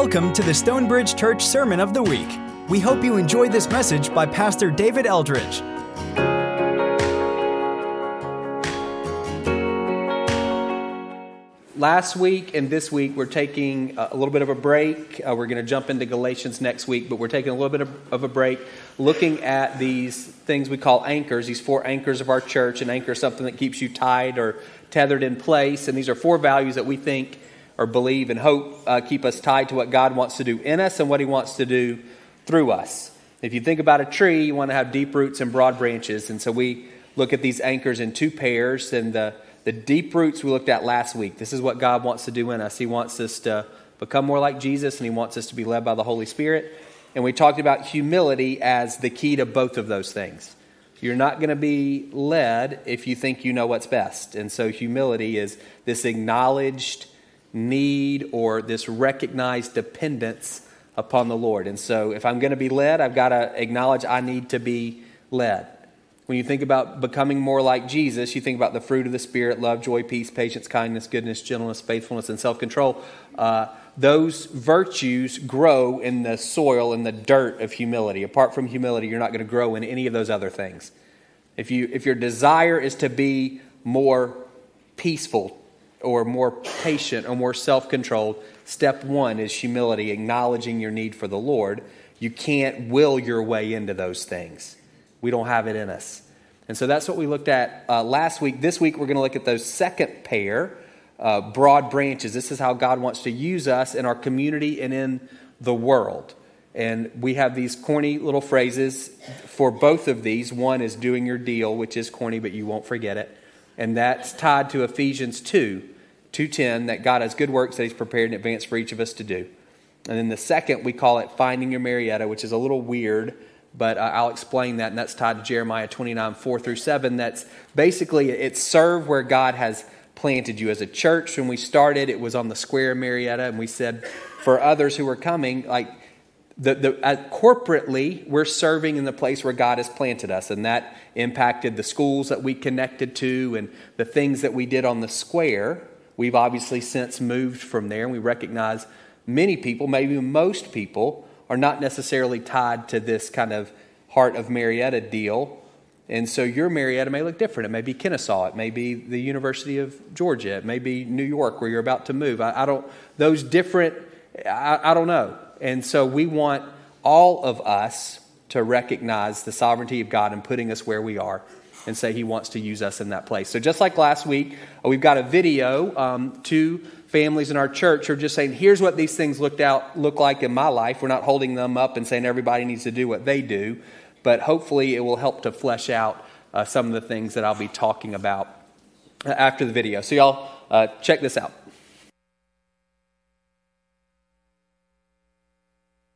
Welcome to the Stonebridge Church Sermon of the Week. We hope you enjoy this message by Pastor David Eldridge. Last week and this week, we're taking a little bit of a break. Uh, we're going to jump into Galatians next week, but we're taking a little bit of, of, a break looking at these things we call anchors, these four anchors of our church. An anchor is something that keeps you tied or tethered in place. And these are four values that we think or believe and hope uh, keep us tied to what God wants to do in us and what He wants to do through us. If you think about a tree, you want to have deep roots and broad branches. And so we look at these anchors in two pairs. And the, the deep roots we looked at last week. This is what God wants to do in us. He wants us to become more like Jesus, and He wants us to be led by the Holy Spirit. And we talked about humility as the key to both of those things. You're not going to be led if you think you know what's best. And so humility is this acknowledged need or this recognized dependence upon the Lord. And so, if I'm going to be led, I've got to acknowledge I need to be led. When you think about becoming more like Jesus, you think about the fruit of the Spirit love, joy, peace, patience, kindness, goodness, gentleness, faithfulness, and self control. Uh, those virtues grow in the soil, in the dirt of humility. Apart from humility, you're not going to grow in any of those other things. If, you, if your desire is to be more peaceful, or more patient or more self controlled, step one is humility, acknowledging your need for the Lord. You can't will your way into those things, we don't have it in us. And so that's what we looked at uh, last week. This week, we're going to look at those second pair, uh, broad branches. This is how God wants to use us in our community and in the world. And we have these corny little phrases for both of these. One is doing your deal, which is corny, but you won't forget it and that's tied to Ephesians 2, 2.10, that God has good works that he's prepared in advance for each of us to do. And then the second, we call it Finding Your Marietta, which is a little weird, but I'll explain that, and that's tied to Jeremiah 29, 4 through 7. That's basically, it's serve where God has planted you. As a church, when we started, it was on the square Marietta, and we said for others who were coming, like, the, the, uh, corporately, we're serving in the place where God has planted us, and that impacted the schools that we connected to and the things that we did on the square. We've obviously since moved from there, and we recognize many people, maybe most people, are not necessarily tied to this kind of heart of Marietta deal. And so your Marietta may look different. It may be Kennesaw. It may be the University of Georgia. It may be New York where you're about to move. I, I don't, those different, I, I don't know. And so we want all of us to recognize the sovereignty of God in putting us where we are and say He wants to use us in that place. So, just like last week, uh, we've got a video. Um, two families in our church are just saying, here's what these things looked out look like in my life. We're not holding them up and saying everybody needs to do what they do, but hopefully it will help to flesh out uh, some of the things that I'll be talking about uh, after the video. So, y'all, uh, check this out.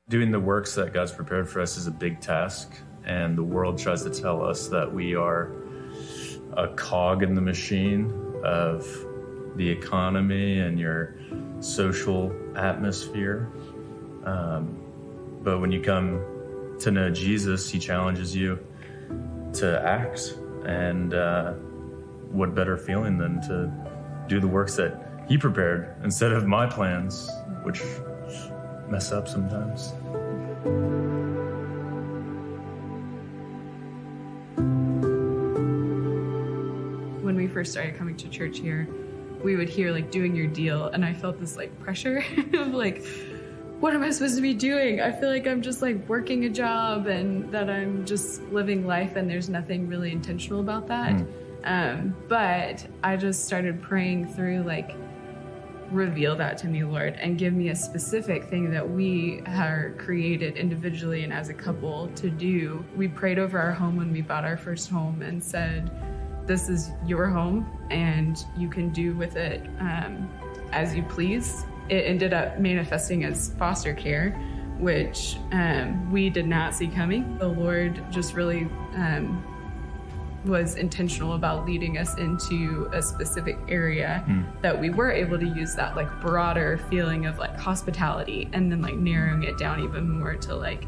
Doing the works that God's prepared for us is a big task, and the world tries to tell us that we are a cog in the machine of the economy and your social atmosphere. Um, but when you come to know Jesus, He challenges you to act. And uh, what better feeling than to do the works that He prepared instead of my plans, which mess up sometimes. When we first started coming to church here, we would hear like doing your deal, and I felt this like pressure of like, what am I supposed to be doing? I feel like I'm just like working a job and that I'm just living life, and there's nothing really intentional about that. Mm. Um, but I just started praying through like reveal that to me, Lord, and give me a specific thing that we are created individually and as a couple to do. We prayed over our home when we bought our first home and said, This is your home, and you can do with it um, as you please. It ended up manifesting as foster care, which um, we did not see coming. The Lord just really um, was intentional about leading us into a specific area mm. that we were able to use that like broader feeling of like hospitality and then like narrowing it down even more to like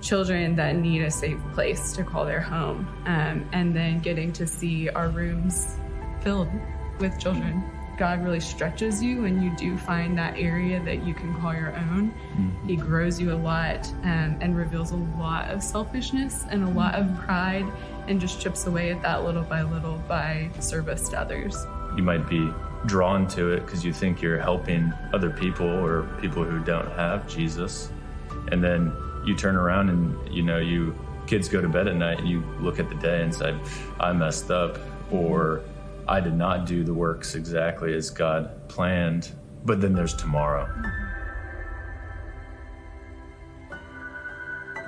children that need a safe place to call their home um, and then getting to see our rooms filled with children God really stretches you when you do find that area that you can call your own. Mm-hmm. He grows you a lot um, and reveals a lot of selfishness and a lot of pride and just chips away at that little by little by service to others. You might be drawn to it because you think you're helping other people or people who don't have Jesus. And then you turn around and, you know, you kids go to bed at night and you look at the day and say, I messed up, or I did not do the works exactly as God planned, but then there's tomorrow.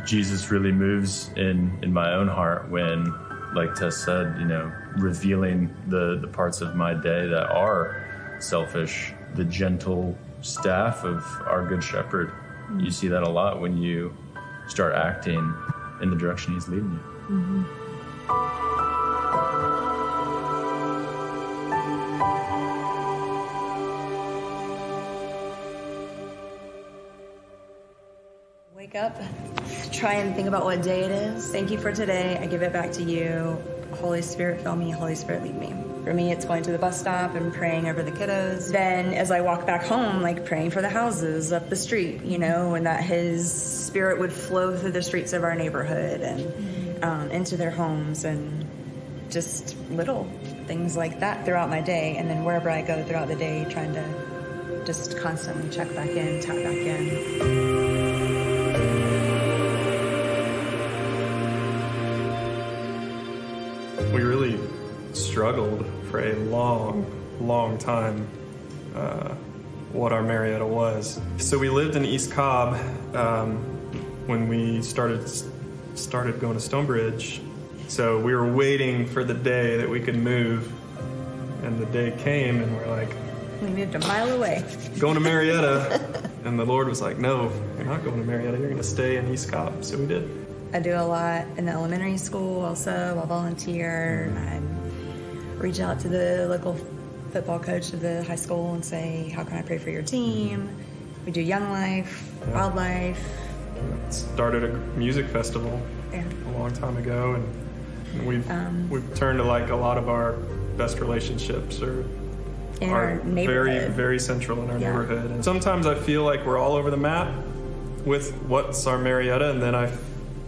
Jesus really moves in, in my own heart when, like Tess said, you know, revealing the, the parts of my day that are selfish, the gentle staff of our Good Shepherd. You see that a lot when you start acting in the direction He's leading you. Mm-hmm. Wake up, try and think about what day it is. Thank you for today. I give it back to you. Holy Spirit, fill me. Holy Spirit, lead me. For me, it's going to the bus stop and praying over the kiddos. Then, as I walk back home, like praying for the houses up the street, you know, and that His Spirit would flow through the streets of our neighborhood and um, into their homes and just little things like that throughout my day. And then wherever I go throughout the day, trying to just constantly check back in, tap back in. Struggled for a long, long time uh, what our Marietta was. So we lived in East Cobb um, when we started started going to Stonebridge. So we were waiting for the day that we could move, and the day came, and we're like, we moved a mile away. Going to Marietta, and the Lord was like, "No, you're not going to Marietta. You're going to stay in East Cobb." So we did. I do a lot in the elementary school also. I volunteer. I reach out to the local football coach of the high school and say, How can I pray for your team? We do Young Life, yeah. Wildlife. Started a music festival yeah. a long time ago, and we've um, we've turned to like a lot of our best relationships or in are very very central in our yeah. neighborhood. And sometimes I feel like we're all over the map with what's our Marietta, and then I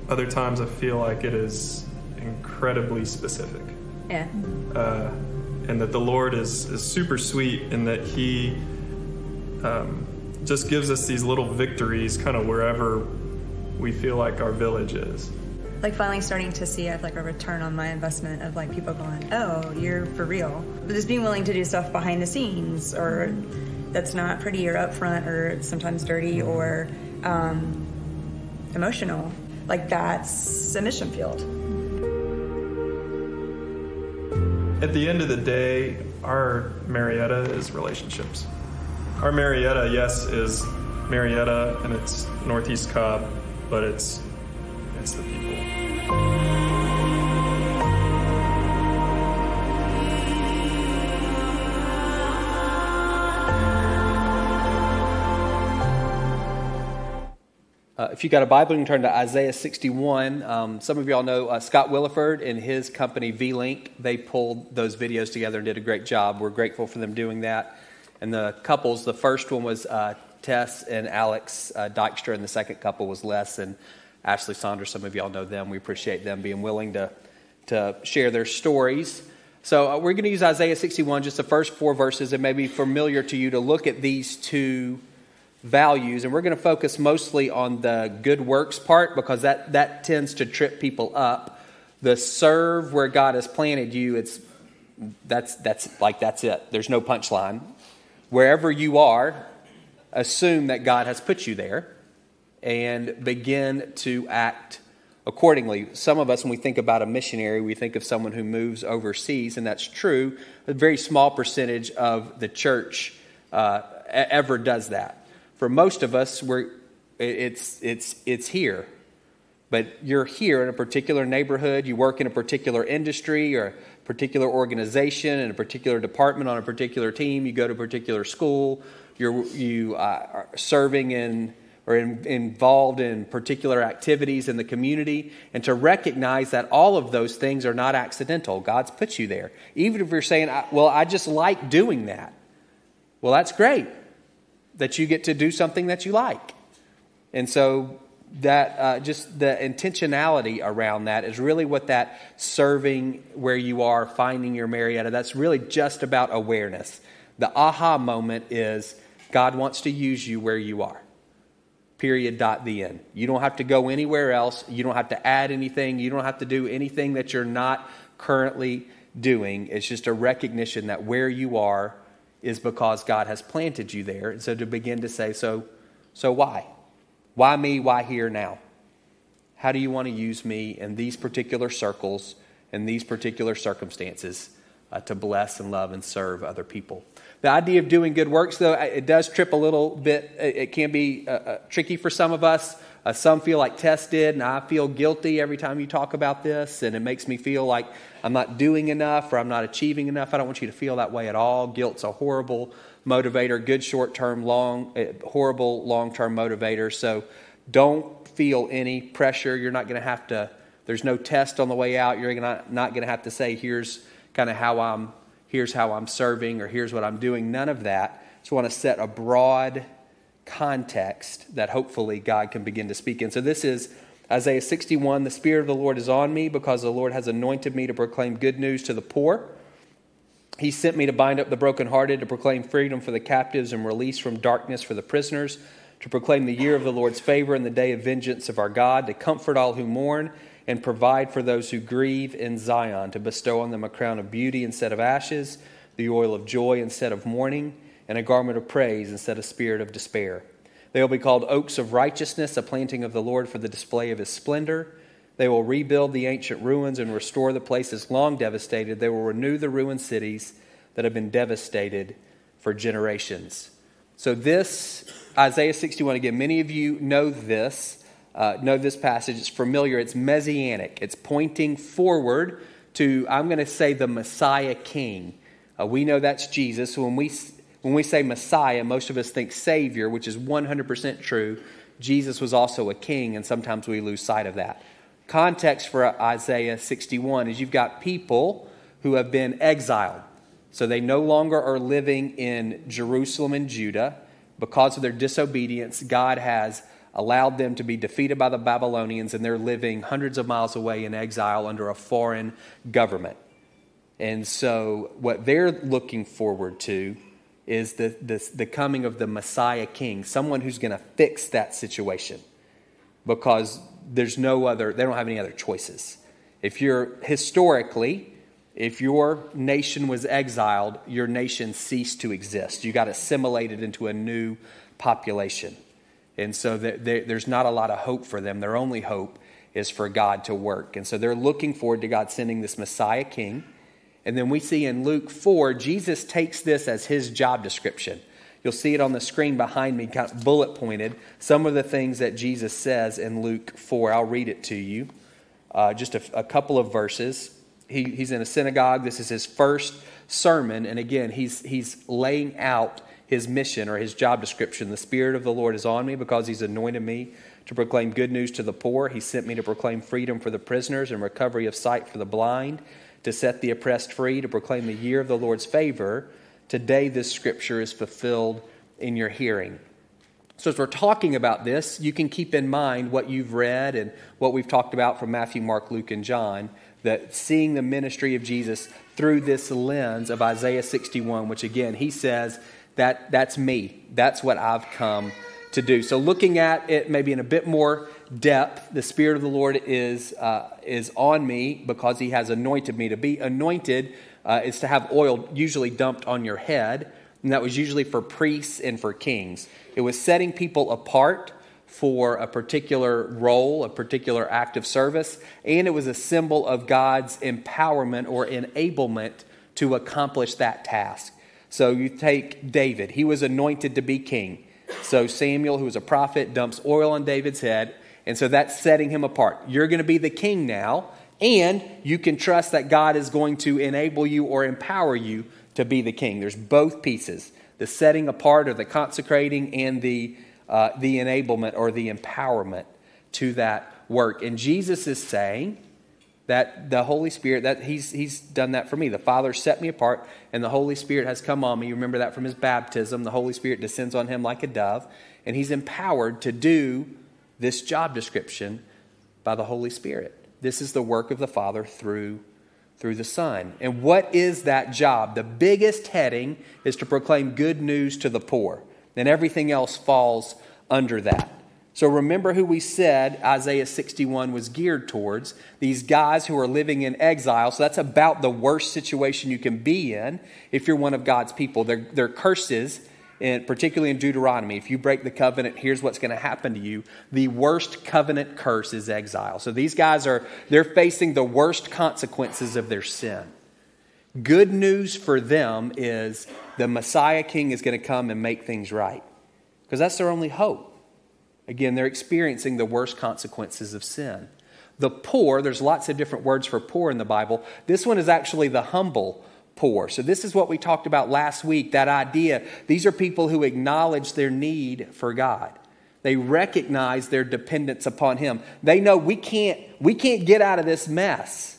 other times I feel like it is incredibly specific. Yeah. Uh, and that the Lord is, is super sweet and that He um, just gives us these little victories kind of wherever we feel like our village is. Like finally starting to see like a return on my investment of like people going, oh, you're for real. But just being willing to do stuff behind the scenes or that's not pretty or upfront or sometimes dirty or um, emotional like that's a mission field. At the end of the day, our Marietta is relationships. Our Marietta, yes, is Marietta and it's Northeast Cobb, but it's it's the people. If you got a Bible, you can turn to Isaiah 61. Um, some of y'all know uh, Scott Williford and his company V Link. They pulled those videos together and did a great job. We're grateful for them doing that. And the couples, the first one was uh, Tess and Alex uh, Dykstra, and the second couple was Les and Ashley Saunders. Some of y'all know them. We appreciate them being willing to, to share their stories. So uh, we're going to use Isaiah 61, just the first four verses. It may be familiar to you to look at these two values, and we're going to focus mostly on the good works part because that, that tends to trip people up. The serve where God has planted you, it's that's that's like that's it. There's no punchline. Wherever you are, assume that God has put you there and begin to act accordingly. Some of us, when we think about a missionary, we think of someone who moves overseas, and that's true. A very small percentage of the church uh, ever does that for most of us, we're, it's, it's, it's here. But you're here in a particular neighborhood, you work in a particular industry or a particular organization, in a particular department, on a particular team, you go to a particular school, you're you, uh, are serving in or in, involved in particular activities in the community, and to recognize that all of those things are not accidental. God's put you there. Even if you're saying, well, I just like doing that. Well, that's great that you get to do something that you like. And so that uh, just the intentionality around that is really what that serving where you are, finding your Marietta, that's really just about awareness. The aha moment is God wants to use you where you are. Period. Dot. The end. You don't have to go anywhere else. You don't have to add anything. You don't have to do anything that you're not currently doing. It's just a recognition that where you are is because God has planted you there. And so to begin to say, so, so why? Why me? Why here now? How do you want to use me in these particular circles, in these particular circumstances, uh, to bless and love and serve other people? The idea of doing good works, though, it does trip a little bit. It can be uh, uh, tricky for some of us. Uh, some feel like Tess did, and I feel guilty every time you talk about this, and it makes me feel like I'm not doing enough or I'm not achieving enough. I don't want you to feel that way at all. Guilt's a horrible motivator, good short term, long, uh, horrible long term motivator. So don't feel any pressure. You're not going to have to, there's no test on the way out. You're gonna, not going to have to say, here's kind of how I'm, here's how I'm serving or here's what I'm doing. None of that. Just want to set a broad context that hopefully God can begin to speak in. So this is Isaiah 61 The Spirit of the Lord is on me because the Lord has anointed me to proclaim good news to the poor. He sent me to bind up the brokenhearted, to proclaim freedom for the captives and release from darkness for the prisoners, to proclaim the year of the Lord's favor and the day of vengeance of our God, to comfort all who mourn and provide for those who grieve in Zion, to bestow on them a crown of beauty instead of ashes, the oil of joy instead of mourning, and a garment of praise instead of spirit of despair. They will be called oaks of righteousness, a planting of the Lord for the display of his splendor. They will rebuild the ancient ruins and restore the places long devastated. They will renew the ruined cities that have been devastated for generations. So, this, Isaiah 61, again, many of you know this, uh, know this passage. It's familiar, it's messianic, it's pointing forward to, I'm going to say, the Messiah King. Uh, we know that's Jesus. When we, when we say Messiah, most of us think Savior, which is 100% true. Jesus was also a king, and sometimes we lose sight of that context for Isaiah 61 is you've got people who have been exiled. So they no longer are living in Jerusalem and Judah. Because of their disobedience, God has allowed them to be defeated by the Babylonians, and they're living hundreds of miles away in exile under a foreign government. And so, what they're looking forward to is the, the, the coming of the Messiah King, someone who's going to fix that situation. Because there's no other, they don't have any other choices. If you're historically, if your nation was exiled, your nation ceased to exist. You got assimilated into a new population. And so there's not a lot of hope for them. Their only hope is for God to work. And so they're looking forward to God sending this Messiah king. And then we see in Luke 4, Jesus takes this as his job description. You'll see it on the screen behind me, kind of bullet pointed. Some of the things that Jesus says in Luke 4. I'll read it to you. Uh, just a, a, couple of verses. He, he's in a synagogue. This is his first sermon. And again, he's, he's laying out his mission or his job description. The Spirit of the Lord is on me because he's anointed me to proclaim good news to the poor. He sent me to proclaim freedom for the prisoners and recovery of sight for the blind, to set the oppressed free, to proclaim the year of the Lord's favor Today, this scripture is fulfilled in your hearing. So, as we're talking about this, you can keep in mind what you've read and what we've talked about from Matthew, Mark, Luke, and John. That seeing the ministry of Jesus through this lens of Isaiah 61, which again, he says that that's me. That's what I've come to do. So, looking at it maybe in a bit more depth, the Spirit of the Lord is, uh, is on me because He has anointed me. To be anointed uh, is to have oil usually dumped on your head, and that was usually for priests and for kings. It was setting people apart for a particular role, a particular act of service, and it was a symbol of God's empowerment or enablement to accomplish that task. So you take David, he was anointed to be king. So Samuel, who was a prophet, dumps oil on David's head, and so that's setting him apart. You're going to be the king now. And you can trust that God is going to enable you or empower you to be the king. There's both pieces the setting apart or the consecrating and the, uh, the enablement or the empowerment to that work. And Jesus is saying that the Holy Spirit, that he's, he's done that for me. The Father set me apart, and the Holy Spirit has come on me. You remember that from his baptism. The Holy Spirit descends on him like a dove, and he's empowered to do this job description by the Holy Spirit. This is the work of the Father through, through the Son. And what is that job? The biggest heading is to proclaim good news to the poor, and everything else falls under that. So remember who we said Isaiah 61 was geared towards these guys who are living in exile. So that's about the worst situation you can be in if you're one of God's people. Their, their curses, and particularly in Deuteronomy, if you break the covenant, here's what's going to happen to you. The worst covenant curse is exile. So these guys are they're facing the worst consequences of their sin. Good news for them is the Messiah King is going to come and make things right. Because that's their only hope. Again, they're experiencing the worst consequences of sin. The poor, there's lots of different words for poor in the Bible. This one is actually the humble poor. So, this is what we talked about last week that idea. These are people who acknowledge their need for God. They recognize their dependence upon Him. They know we can't, we can't get out of this mess.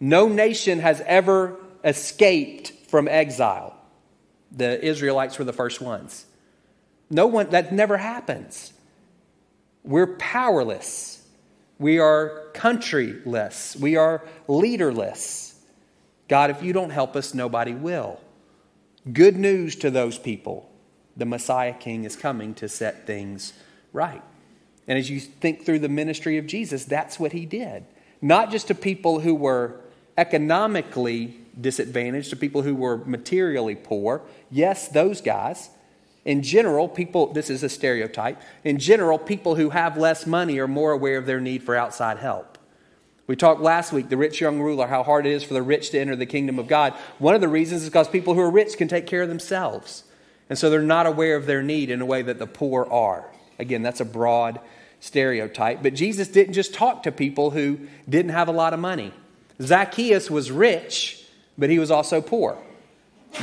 No nation has ever escaped from exile. The Israelites were the first ones. No one, that never happens. We're powerless. We are countryless. We are leaderless. God, if you don't help us, nobody will. Good news to those people. The Messiah King is coming to set things right. And as you think through the ministry of Jesus, that's what he did. Not just to people who were economically disadvantaged, to people who were materially poor. Yes, those guys. In general, people, this is a stereotype, in general, people who have less money are more aware of their need for outside help. We talked last week, the rich young ruler, how hard it is for the rich to enter the kingdom of God. One of the reasons is because people who are rich can take care of themselves. And so they're not aware of their need in a way that the poor are. Again, that's a broad stereotype. But Jesus didn't just talk to people who didn't have a lot of money. Zacchaeus was rich, but he was also poor.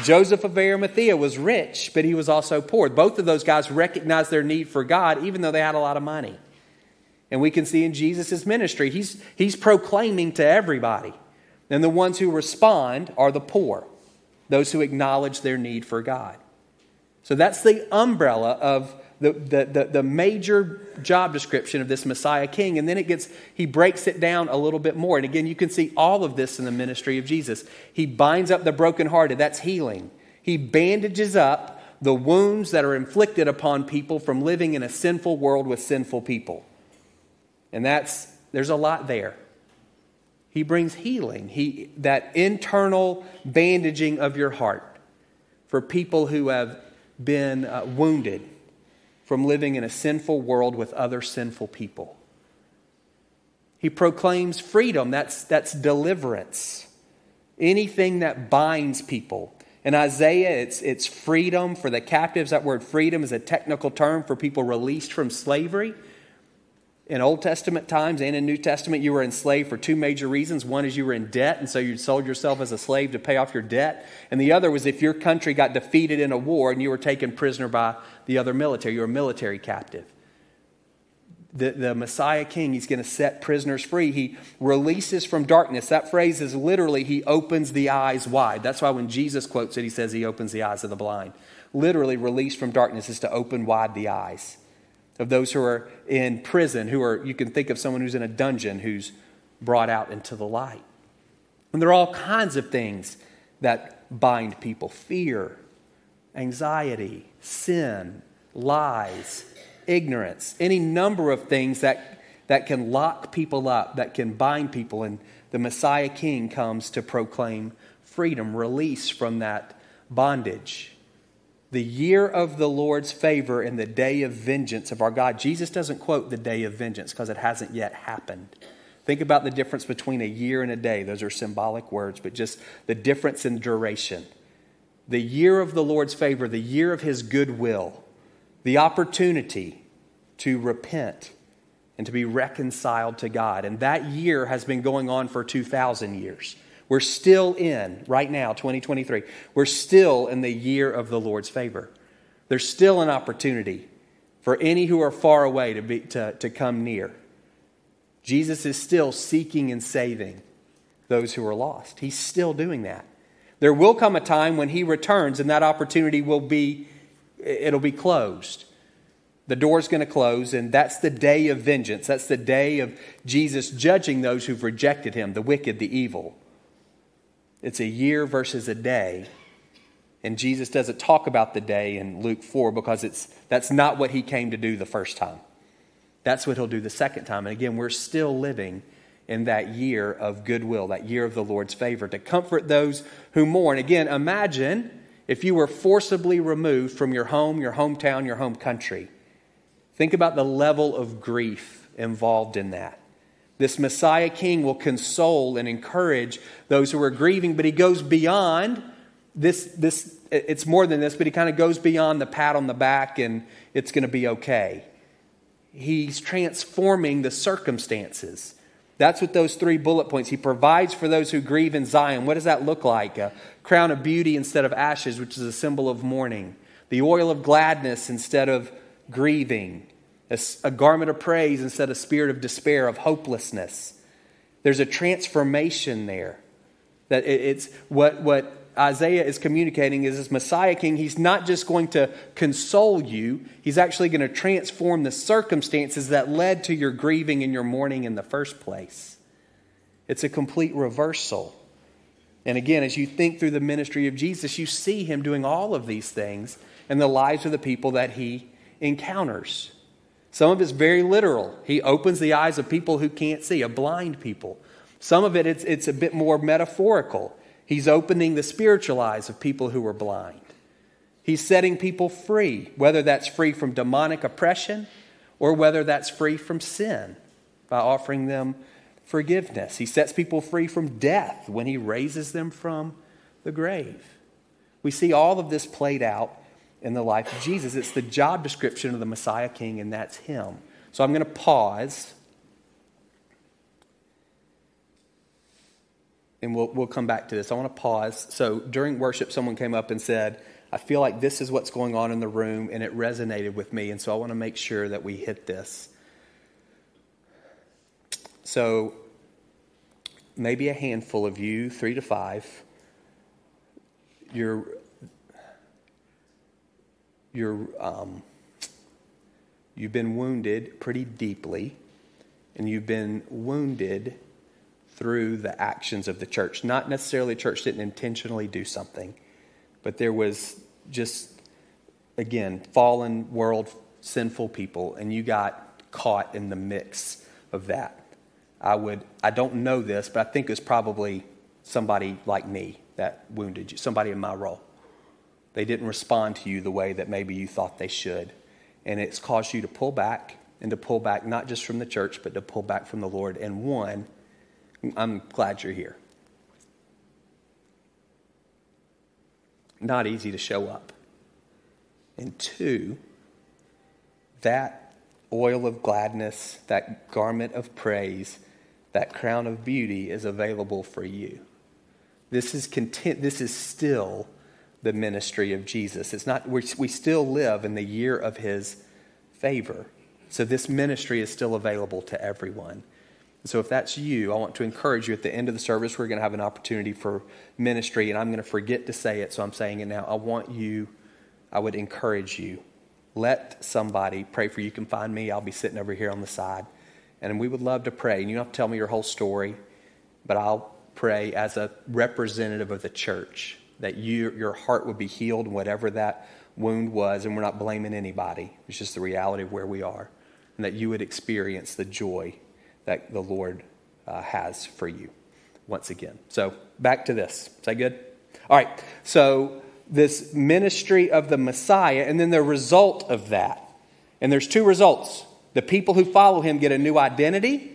Joseph of Arimathea was rich, but he was also poor. Both of those guys recognized their need for God, even though they had a lot of money. And we can see in Jesus' ministry, he's, he's proclaiming to everybody. And the ones who respond are the poor, those who acknowledge their need for God. So that's the umbrella of the, the, the, the, major job description of this Messiah King. And then it gets, he breaks it down a little bit more. And again, you can see all of this in the ministry of Jesus. He binds up the brokenhearted, that's healing. He bandages up the wounds that are inflicted upon people from living in a sinful world with sinful people. And that's, there's a lot there. He brings healing, he, that internal bandaging of your heart for people who have been uh, wounded from living in a sinful world with other sinful people. He proclaims freedom, that's, that's deliverance. Anything that binds people. In Isaiah, it's, it's freedom for the captives. That word freedom is a technical term for people released from slavery. In Old Testament times and in New Testament, you were enslaved for two major reasons. One is you were in debt, and so you sold yourself as a slave to pay off your debt. And the other was if your country got defeated in a war and you were taken prisoner by the other military, you were a military captive. The, the Messiah King, he's going to set prisoners free. He releases from darkness. That phrase is literally, he opens the eyes wide. That's why when Jesus quotes it, he says he opens the eyes of the blind. Literally, release from darkness is to open wide the eyes of those who are in prison, who are, you can think of someone who's in a dungeon who's brought out into the light. And there are all kinds of things that bind people fear, anxiety, sin, lies, ignorance, any number of things that, that can lock people up, that can bind people. And the Messiah King comes to proclaim freedom, release from that bondage the year of the Lord's favor and the day of vengeance of our God. Jesus doesn't quote the day of vengeance because it hasn't yet happened. Think about the difference between a year and a day. Those are symbolic words, but just the difference in duration. The year of the Lord's favor, the year of his goodwill, the opportunity to repent and to be reconciled to God. And that year has been going on for 2,000 years. We're still in, right now, 2023, we're still in the year of the Lord's favor. There's still an opportunity for any who are far away to, be, to, to come near. Jesus is still seeking and saving those who are lost. He's still doing that. There will come a time when he returns and that opportunity will be it'll be closed. The door's going to close and that's the day of vengeance. That's the day of Jesus judging those who've rejected him, the wicked, the evil. It's a year versus a day. And Jesus doesn't talk about the day in Luke 4 because it's, that's not what he came to do the first time. That's what he'll do the second time. And again, we're still living in that year of goodwill, that year of the Lord's favor, to comfort those who mourn. Again, imagine if you were forcibly removed from your home, your hometown, your home country. Think about the level of grief involved in that. This Messiah King will console and encourage those who are grieving, but he goes beyond this. this it's more than this, but he kind of goes beyond the pat on the back and it's going to be okay. He's transforming the circumstances. That's what those three bullet points. He provides for those who grieve in Zion. What does that look like? A crown of beauty instead of ashes, which is a symbol of mourning. The oil of gladness instead of grieving. A, a garment of praise instead of a spirit of despair, of hopelessness. There's a transformation there. That it, it's what, what Isaiah is communicating is this Messiah King, he's not just going to console you, he's actually going to transform the circumstances that led to your grieving and your mourning in the first place. It's a complete reversal. And again, as you think through the ministry of Jesus, you see him doing all of these things in the lives of the people that he encounters. Some of it's very literal. He opens the eyes of people who can't see, of blind people. Some of it, it's, it's a bit more metaphorical. He's opening the spiritual eyes of people who are blind. He's setting people free, whether that's free from demonic oppression or whether that's free from sin by offering them forgiveness. He sets people free from death when he raises them from the grave. We see all of this played out in the life of Jesus. It's the job description of the Messiah King, and that's him. So I'm going to pause and we'll, we'll come back to this. I want to pause. So during worship, someone came up and said, I feel like this is what's going on in the room, and it resonated with me, and so I want to make sure that we hit this. So, maybe a handful of you, three to five, you're, you're, um, you've been wounded pretty deeply, and you've been wounded through the actions of the church. Not necessarily, the church didn't intentionally do something, but there was just, again, fallen world, sinful people, and you got caught in the mix of that. I would, I don't know this, but I think it was probably somebody like me that wounded you, somebody in my role. They didn't respond to you the way that maybe you thought they should. And it's caused you to pull back and to pull back not just from the church, but to pull back from the Lord. And one, I'm glad you're here. Not easy to show up. And two, that oil of gladness, that garment of praise, that crown of beauty is available for you. This is content, this is still the ministry of Jesus. It's not we still live in the year of his favor. So this ministry is still available to everyone. So if that's you, I want to encourage you at the end of the service, we're going to have an opportunity for ministry, and I'm going to forget to say it, so I'm saying it now. I want you, I would encourage you, let somebody pray for you. You can find me, I'll be sitting over here on the side. And we would love to pray. And you don't have to tell me your whole story, but I'll pray as a representative of the church that you, your heart would be healed, whatever that wound was. And we're not blaming anybody, it's just the reality of where we are. And that you would experience the joy that the Lord uh, has for you once again. So, back to this. Is that good? All right. So, this ministry of the Messiah, and then the result of that. And there's two results. The people who follow him get a new identity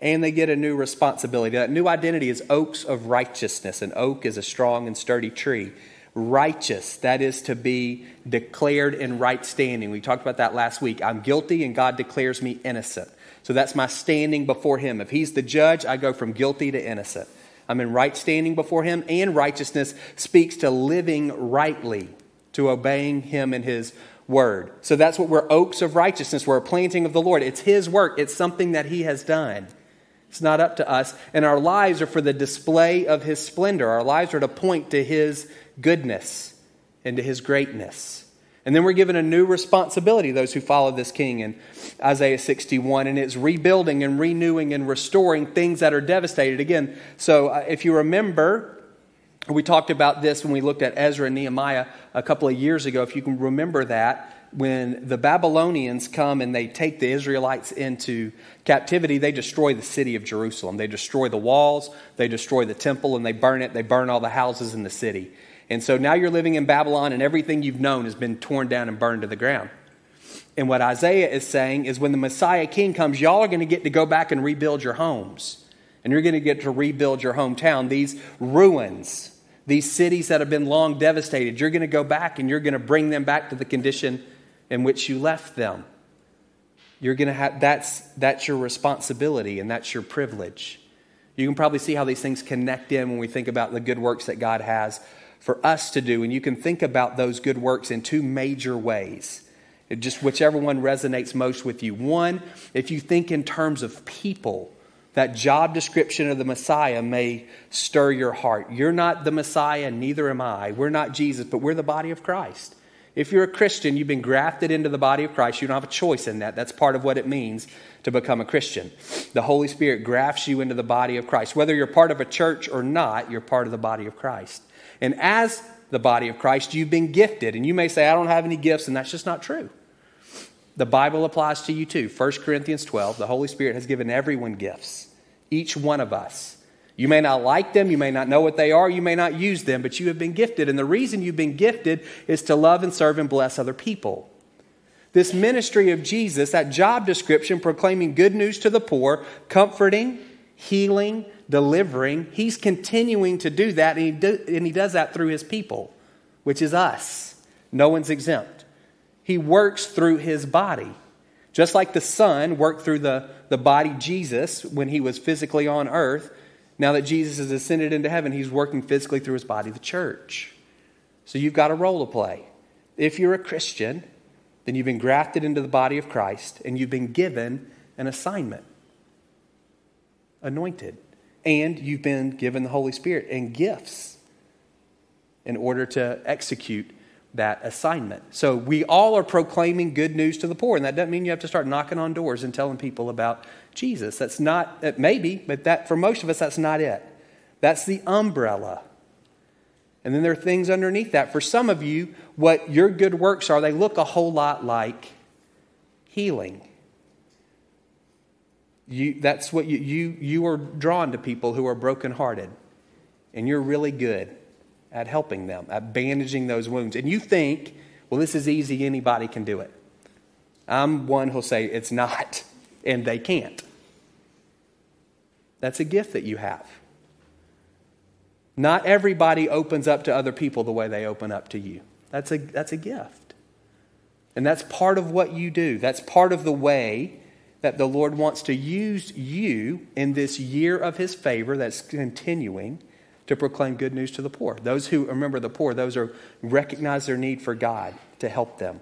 and they get a new responsibility. That new identity is oaks of righteousness. An oak is a strong and sturdy tree. Righteous, that is to be declared in right standing. We talked about that last week. I'm guilty and God declares me innocent. So that's my standing before Him. If He's the judge, I go from guilty to innocent. I'm in right standing before Him, and righteousness speaks to living rightly, to obeying Him and His word. So that's what we're oaks of righteousness. We're a planting of the Lord. It's His work, it's something that He has done. It's not up to us. And our lives are for the display of his splendor. Our lives are to point to his goodness and to his greatness. And then we're given a new responsibility, those who follow this king in Isaiah 61, and it's rebuilding and renewing and restoring things that are devastated. Again, so uh, if you remember, we talked about this when we looked at Ezra and Nehemiah a couple of years ago. If you can remember that, when the Babylonians come and they take the Israelites into captivity, they destroy the city of Jerusalem. They destroy the walls, they destroy the temple, and they burn it. They burn all the houses in the city. And so now you're living in Babylon, and everything you've known has been torn down and burned to the ground. And what Isaiah is saying is when the Messiah King comes, y'all are going to get to go back and rebuild your homes. And you're going to get to rebuild your hometown. These ruins, these cities that have been long devastated, you're going to go back and you're going to bring them back to the condition in which you left them. You're going to have that's that's your responsibility and that's your privilege. You can probably see how these things connect in when we think about the good works that God has for us to do and you can think about those good works in two major ways. Just whichever one resonates most with you. One, if you think in terms of people, that job description of the Messiah may stir your heart. You're not the Messiah, neither am I. We're not Jesus, but we're the body of Christ. If you're a Christian, you've been grafted into the body of Christ. You don't have a choice in that. That's part of what it means to become a Christian. The Holy Spirit grafts you into the body of Christ. Whether you're part of a church or not, you're part of the body of Christ. And as the body of Christ, you've been gifted. And you may say, I don't have any gifts, and that's just not true. The Bible applies to you too. 1 Corinthians 12, the Holy Spirit has given everyone gifts, each one of us. You may not like them, you may not know what they are, you may not use them, but you have been gifted. And the reason you've been gifted is to love and serve and bless other people. This ministry of Jesus, that job description, proclaiming good news to the poor, comforting, healing, delivering, he's continuing to do that, and he, do, and he does that through his people, which is us. No one's exempt. He works through his body. Just like the Son worked through the, the body Jesus when he was physically on earth, now that Jesus has ascended into heaven, he's working physically through his body, the church. So you've got a role to play. If you're a Christian, then you've been grafted into the body of Christ and you've been given an assignment anointed. And you've been given the Holy Spirit and gifts in order to execute that assignment. So we all are proclaiming good news to the poor, and that doesn't mean you have to start knocking on doors and telling people about Jesus. That's not, uh, it may be, but that, for most of us, that's not it. That's the umbrella. And then there are things underneath that. For some of you, what your good works are, they look a whole lot like healing. You, that's what you, you, you are drawn to people who are brokenhearted, and you're really good at helping them, at bandaging those wounds. And you think, well, this is easy, anybody can do it. I'm one who'll say it's not and they can't. That's a gift that you have. Not everybody opens up to other people the way they open up to you. That's a, that's a gift. And that's part of what you do. That's part of the way that the Lord wants to use you in this year of His favor that's continuing to proclaim good news to the poor. Those who remember the poor, those who recognize their need for God to help them.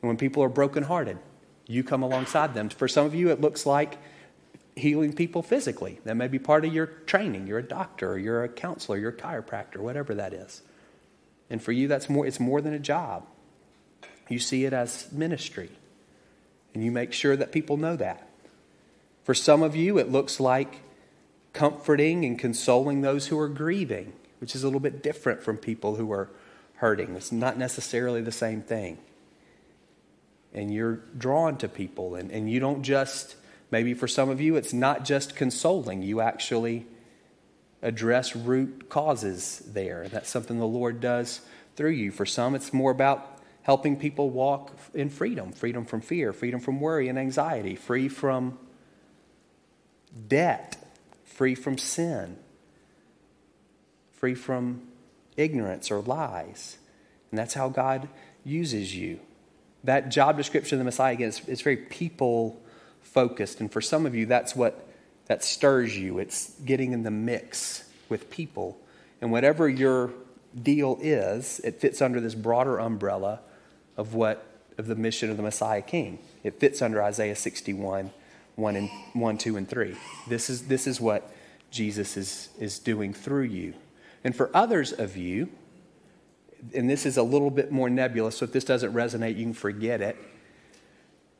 And when people are brokenhearted, you come alongside them. For some of you, it looks like healing people physically. That may be part of your training. You're a doctor, or you're a counselor, you're a chiropractor, whatever that is. And for you, that's more, it's more than a job. You see it as ministry. And you make sure that people know that. For some of you, it looks like comforting and consoling those who are grieving, which is a little bit different from people who are hurting. It's not necessarily the same thing and you're drawn to people. And, and you don't just, maybe for some of you, it's not just consoling. You actually address root causes there. That's something the Lord does through you. For some, it's more about helping people walk in freedom freedom from fear, freedom from worry and anxiety, free from debt, free from sin, free from ignorance or lies. And that's how God uses you that job description of the Messiah, again, is, is very people focused. And for some of you, that's what that stirs you. It's getting in the mix with people. And whatever your deal is, it fits under this broader umbrella of what of the mission of the Messiah King. It fits under Isaiah 61 1 and 1, 2, and 3. This is, this is what Jesus is, is doing through you. And for others of you, and this is a little bit more nebulous, so if this doesn't resonate, you can forget it.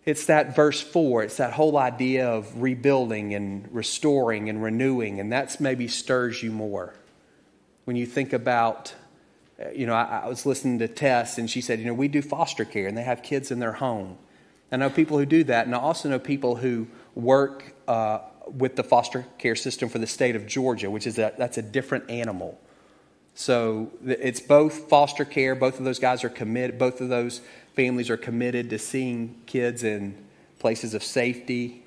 It's that verse 4, it's that whole idea of rebuilding and restoring and renewing, and that's maybe stirs you more. When you think about, you know, I, I was listening to Tess, and she said, you know, we do foster care, and they have kids in their home. I know people who do that, and I also know people who work uh, with the foster care system for the state of Georgia, which is a, that's a different animal. So it's both foster care, both of those guys are committed, both of those families are committed to seeing kids in places of safety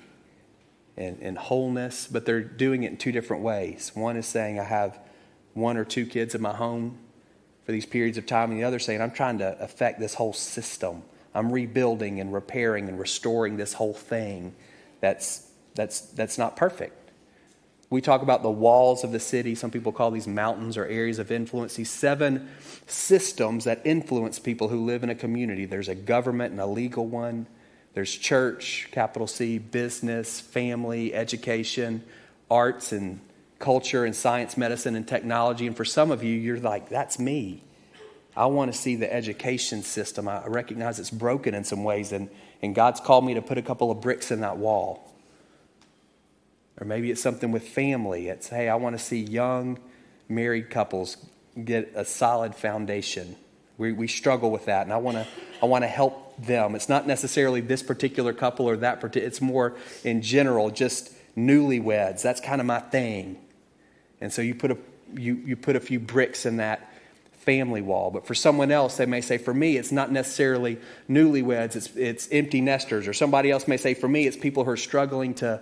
and, and wholeness, but they're doing it in two different ways. One is saying, I have one or two kids in my home for these periods of time, and the other saying, I'm trying to affect this whole system. I'm rebuilding and repairing and restoring this whole thing that's, that's, that's not perfect. We talk about the walls of the city. Some people call these mountains or areas of influence. These seven systems that influence people who live in a community. There's a government and a legal one. There's church, capital C, business, family, education, arts and culture and science, medicine and technology. And for some of you, you're like, that's me. I want to see the education system. I recognize it's broken in some ways, and, and God's called me to put a couple of bricks in that wall. Or maybe it's something with family. It's, hey, I want to see young married couples get a solid foundation. We, we struggle with that, and I want to I want to help them. It's not necessarily this particular couple or that particular. It's more in general, just newlyweds. That's kind of my thing. And so you put a you you put a few bricks in that family wall. But for someone else, they may say, for me, it's not necessarily newlyweds. It's it's empty nesters. Or somebody else may say, for me, it's people who are struggling to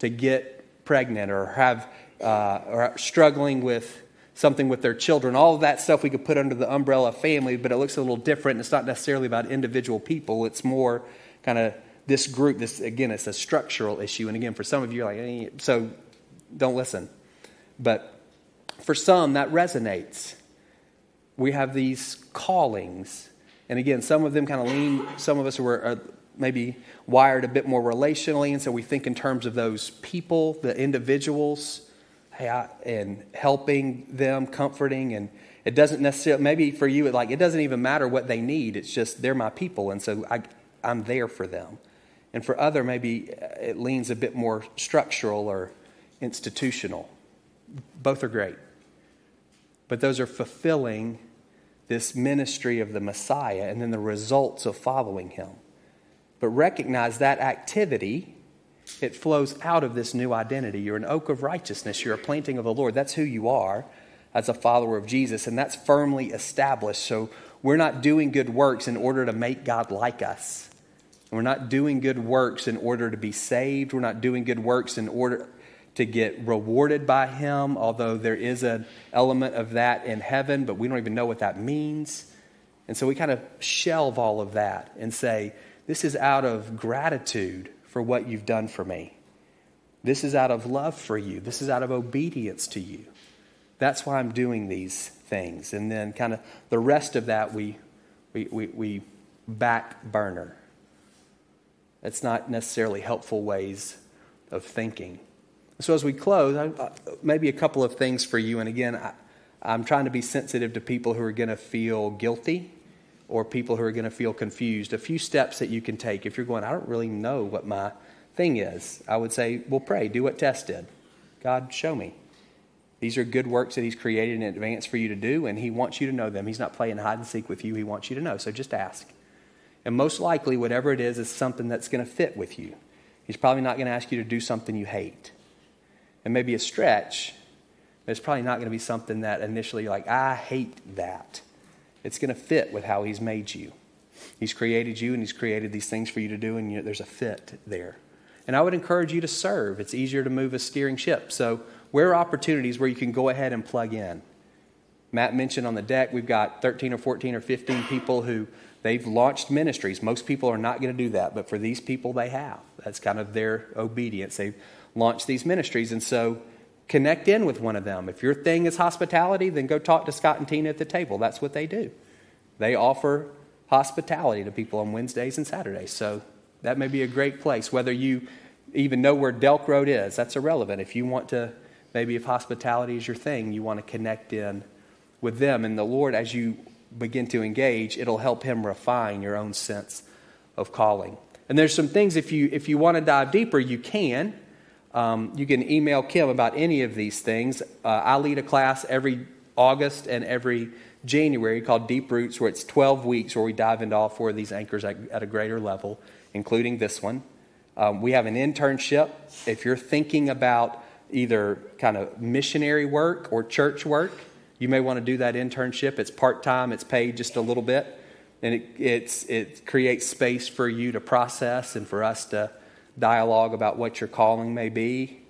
to get pregnant or have uh, or struggling with something with their children. All of that stuff we could put under the umbrella of family, but it looks a little different. It's not necessarily about individual people. It's more kind of this group. This again, it's a structural issue. And again, for some of you, like eh, so, don't listen. But for some, that resonates. We have these callings, and again, some of them kind of lean. Some of us were. Are, maybe wired a bit more relationally, and so we think in terms of those people, the individuals, hey, I, and helping them, comforting, and it doesn't necessarily. Maybe for you, it like it doesn't even matter what they need. It's just they're my people, and so I, I'm there for them. And for other, maybe uh, it leans a bit more structural or institutional. Both are great, but those are fulfilling this ministry of the Messiah and then the results of following him. But recognize that activity it flows out of this new identity. You're an oak of righteousness. You're a planting of the lord. That's who you are as a follower of jesus and that's firmly established. So we're not doing good works in order to make god like us. We're not doing good works in order to be saved. We're not doing good works in order to get rewarded by him although there is an element of that in heaven but we don't even know what that means and so we kind of shelve all of that and say this is out of gratitude for what you've done for me. This is out of love for you. This is out of obedience to you. That's why I'm doing these things. And then, kind of, the rest of that we, we, we, we back burner. It's not necessarily helpful ways of thinking. So, as we close, I, maybe a couple of things for you. And again, I, I'm trying to be sensitive to people who are going to feel guilty or people who are going to feel confused, a few steps that you can take if you're going, I don't really know what my thing is. I would say, well, pray, do what Tess did. God, show me. These are good works that He's created in advance for you to do, and He wants you to know them. He's not playing hide and seek with you, He wants you to know. So just ask. And most likely, whatever it is, is something that's going to fit with you. He's probably not going to ask you to do something you hate. And maybe a stretch, but it's probably not going to be something that initially like, I hate that. It's going to fit with how He's made you. He's created you and He's created these things for you to do, and you, there's a fit there. And I would encourage you to serve. It's easier to move a steering ship. So, where are opportunities where you can go ahead and plug in? Matt mentioned on the deck, we've got 13 or 14 or 15 people who they've launched ministries. Most people are not going to do that, but for these people, they have. That's kind of their obedience. They've launched these ministries. And so, connect in with one of them. If your thing is hospitality, then go talk to Scott and Tina at the table. That's what they do. They offer hospitality to people on Wednesdays and Saturdays. So that may be a great place. Whether you even know where Delk Road is, that's irrelevant. If you want to, maybe if hospitality is your thing, you want to connect in with them. And the Lord, as you begin to engage, it'll help Him refine your own sense of calling. And there's some things, if you, if you want to dive deeper, you can. Um, you can email Kim about any of these things. Uh, I lead a class every August and every January called Deep Roots, where it's 12 weeks where we dive into all four of these anchors at, at a greater level, including this one. Um, we have an internship. If you're thinking about either kind of missionary work or church work, you may want to do that internship. It's part time, it's paid just a little bit, and it, it creates space for you to process and for us to dialogue about what your calling may be.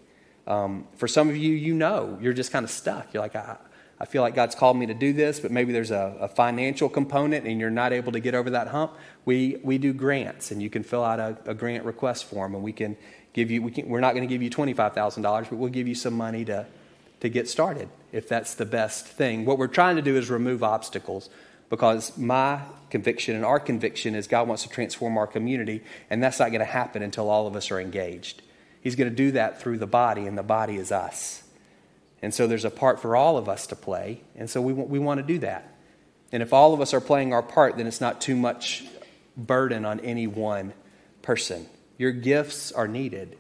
Um, for some of you, you know, you're just kind of stuck. You're like, I, I feel like God's called me to do this, but maybe there's a, a, financial component and you're not able to get over that hump. We, we do grants, and you can fill out a, a grant request form, and we can give you, we can, we're not going to give you $25,000, but we'll give you some money to, to get started if that's the best thing. What we're trying to do is remove obstacles because my conviction and our conviction is God wants to transform our community, and that's not going to happen until all of us are engaged. He's going to do that through the body, and the body is us. And so there's a part for all of us to play, and so we, we want to do that. And if all of us are playing our part, then it's not too much burden on any one person. Your gifts are needed.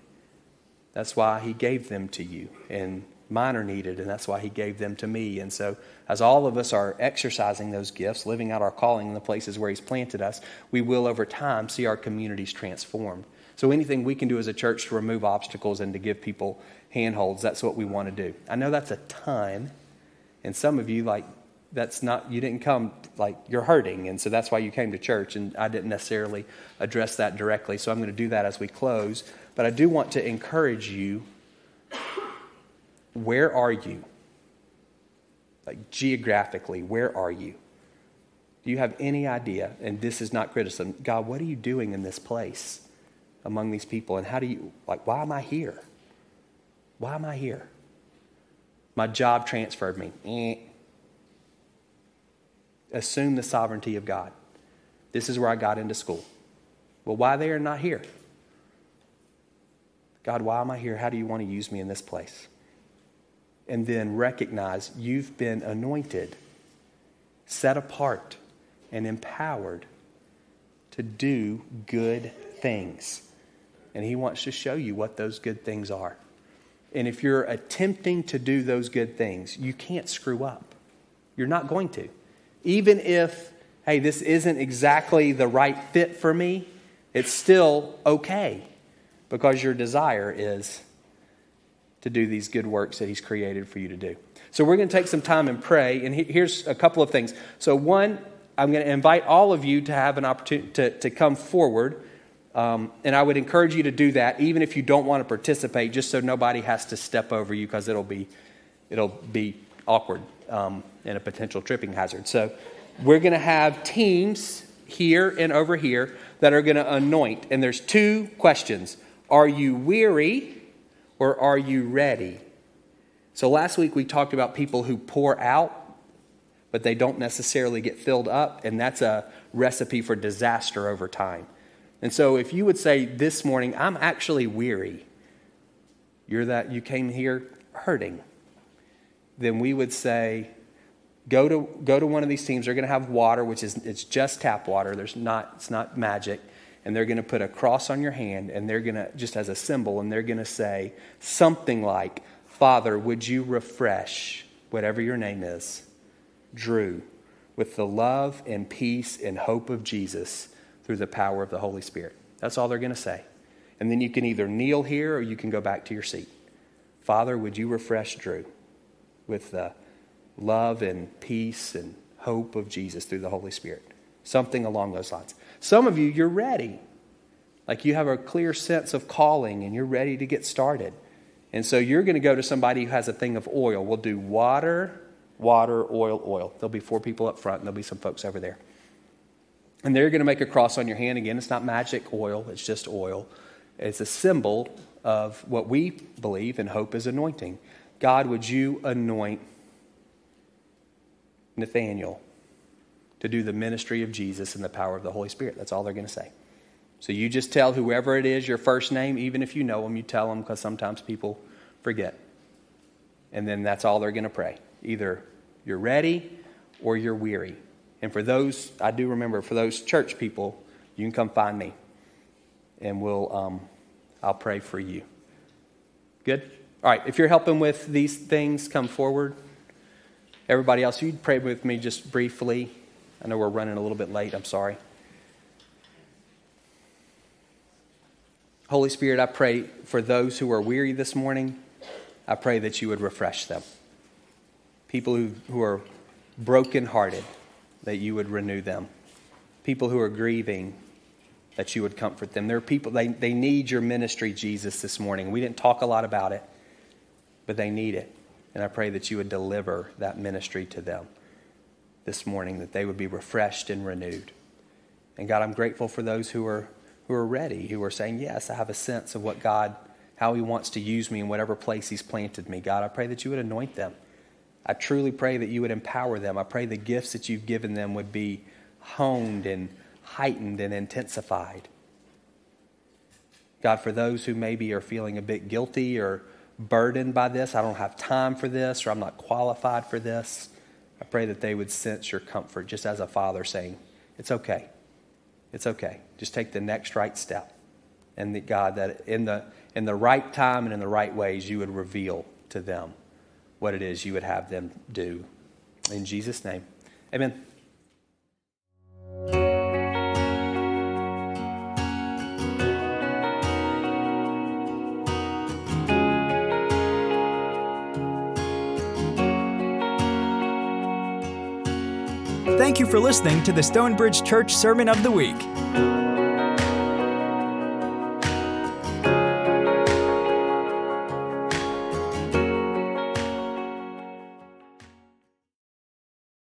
That's why He gave them to you. And mine are needed, and that's why He gave them to me. And so, as all of us are exercising those gifts, living out our calling in the places where He's planted us, we will over time see our communities transformed. So, anything we can do as a church to remove obstacles and to give people handholds, that's what we want to do. I know that's a ton, and some of you, like, that's not, you didn't come, like, you're hurting, and so that's why you came to church, and I didn't necessarily address that directly, so I'm going to do that as we close. But I do want to encourage you where are you? Like geographically, where are you? Do you have any idea? And this is not criticism. God, what are you doing in this place among these people? And how do you, like, why am I here? Why am I here? My job transferred me. Eh. Assume the sovereignty of God. This is where I got into school. Well, why they are not here? God, why am I here? How do you want to use me in this place? And then recognize you've been anointed, set apart, and empowered to do good things. And He wants to show you what those good things are. And if you're attempting to do those good things, you can't screw up. You're not going to. Even if, hey, this isn't exactly the right fit for me, it's still okay because your desire is to do these good works that He's created for you to do. So we're going to take some time and pray. And here's a couple of things. So, one, I'm going to invite all of you to have an opportunity to, to come forward. Um, and I would encourage you to do that, even if you don't want to participate, just so nobody has to step over you, because it'll be, it'll be awkward um, and a potential tripping hazard. So, we're going to have teams here and over here that are going to anoint. And there's two questions Are you weary? Or are you ready? So last week we talked about people who pour out, but they don't necessarily get filled up, and that's a recipe for disaster over time. And so if you would say this morning, I'm actually weary, you're that you came here hurting, then we would say, go to go to one of these teams. They're going to have water, which is it's just tap water. There's not it's not magic and they're going to put a cross on your hand and they're going to, just as a symbol, and they're going to say something like, Father, would you refresh whatever your name is, Drew, with the love and peace and hope of Jesus through the power of the Holy Spirit? That's all they're going to say. And then you can either kneel here or you can go back to your seat. Father, would you refresh Drew with the love and peace and hope of Jesus through the Holy Spirit? Something along those lines. Some of you, you're ready. Like you have a clear sense of calling and you're ready to get started. And so you're going to go to somebody who has a thing of oil. We'll do water, water, oil, oil. There'll be four people up front and there'll be some folks over there. And they're going to make a cross on your hand again. It's not magic oil, it's just oil. It's a symbol of what we believe and hope is anointing. God, would you anoint Nathaniel? To do the ministry of Jesus in the power of the Holy Spirit. That's all they're going to say. So you just tell whoever it is your first name, even if you know them, you tell them because sometimes people forget. And then that's all they're going to pray. Either you're ready or you're weary. And for those, I do remember, for those church people, you can come find me. And we'll, um, I'll pray for you. Good? All right, if you're helping with these things, come forward. Everybody else, you'd pray with me just briefly. I know we're running a little bit late. I'm sorry. Holy Spirit, I pray for those who are weary this morning. I pray that you would refresh them. People who, who are brokenhearted, that you would renew them. People who are grieving, that you would comfort them. There are people, they, they need your ministry, Jesus, this morning. We didn't talk a lot about it, but they need it. And I pray that you would deliver that ministry to them this morning, that they would be refreshed and renewed. And God, I'm grateful for those who are, who are ready, who are saying, Yes, I have a sense of what God, how He wants to use me in whatever place He's planted me. God, I pray that you would anoint them. I truly pray that you would empower them. I pray the gifts that you've given them would be honed and heightened and intensified. God, for those who maybe are feeling a bit guilty or burdened by this, I don't have time for this, or I'm not qualified for this, I pray that they would sense your comfort just as a father saying, It's okay. It's okay. Just take the next right step. And that God, that in the, in the right time and in the right ways, you would reveal to them what it is you would have them do. In Jesus' name, amen. Thank you for listening to the Stonebridge Church Sermon of the Week.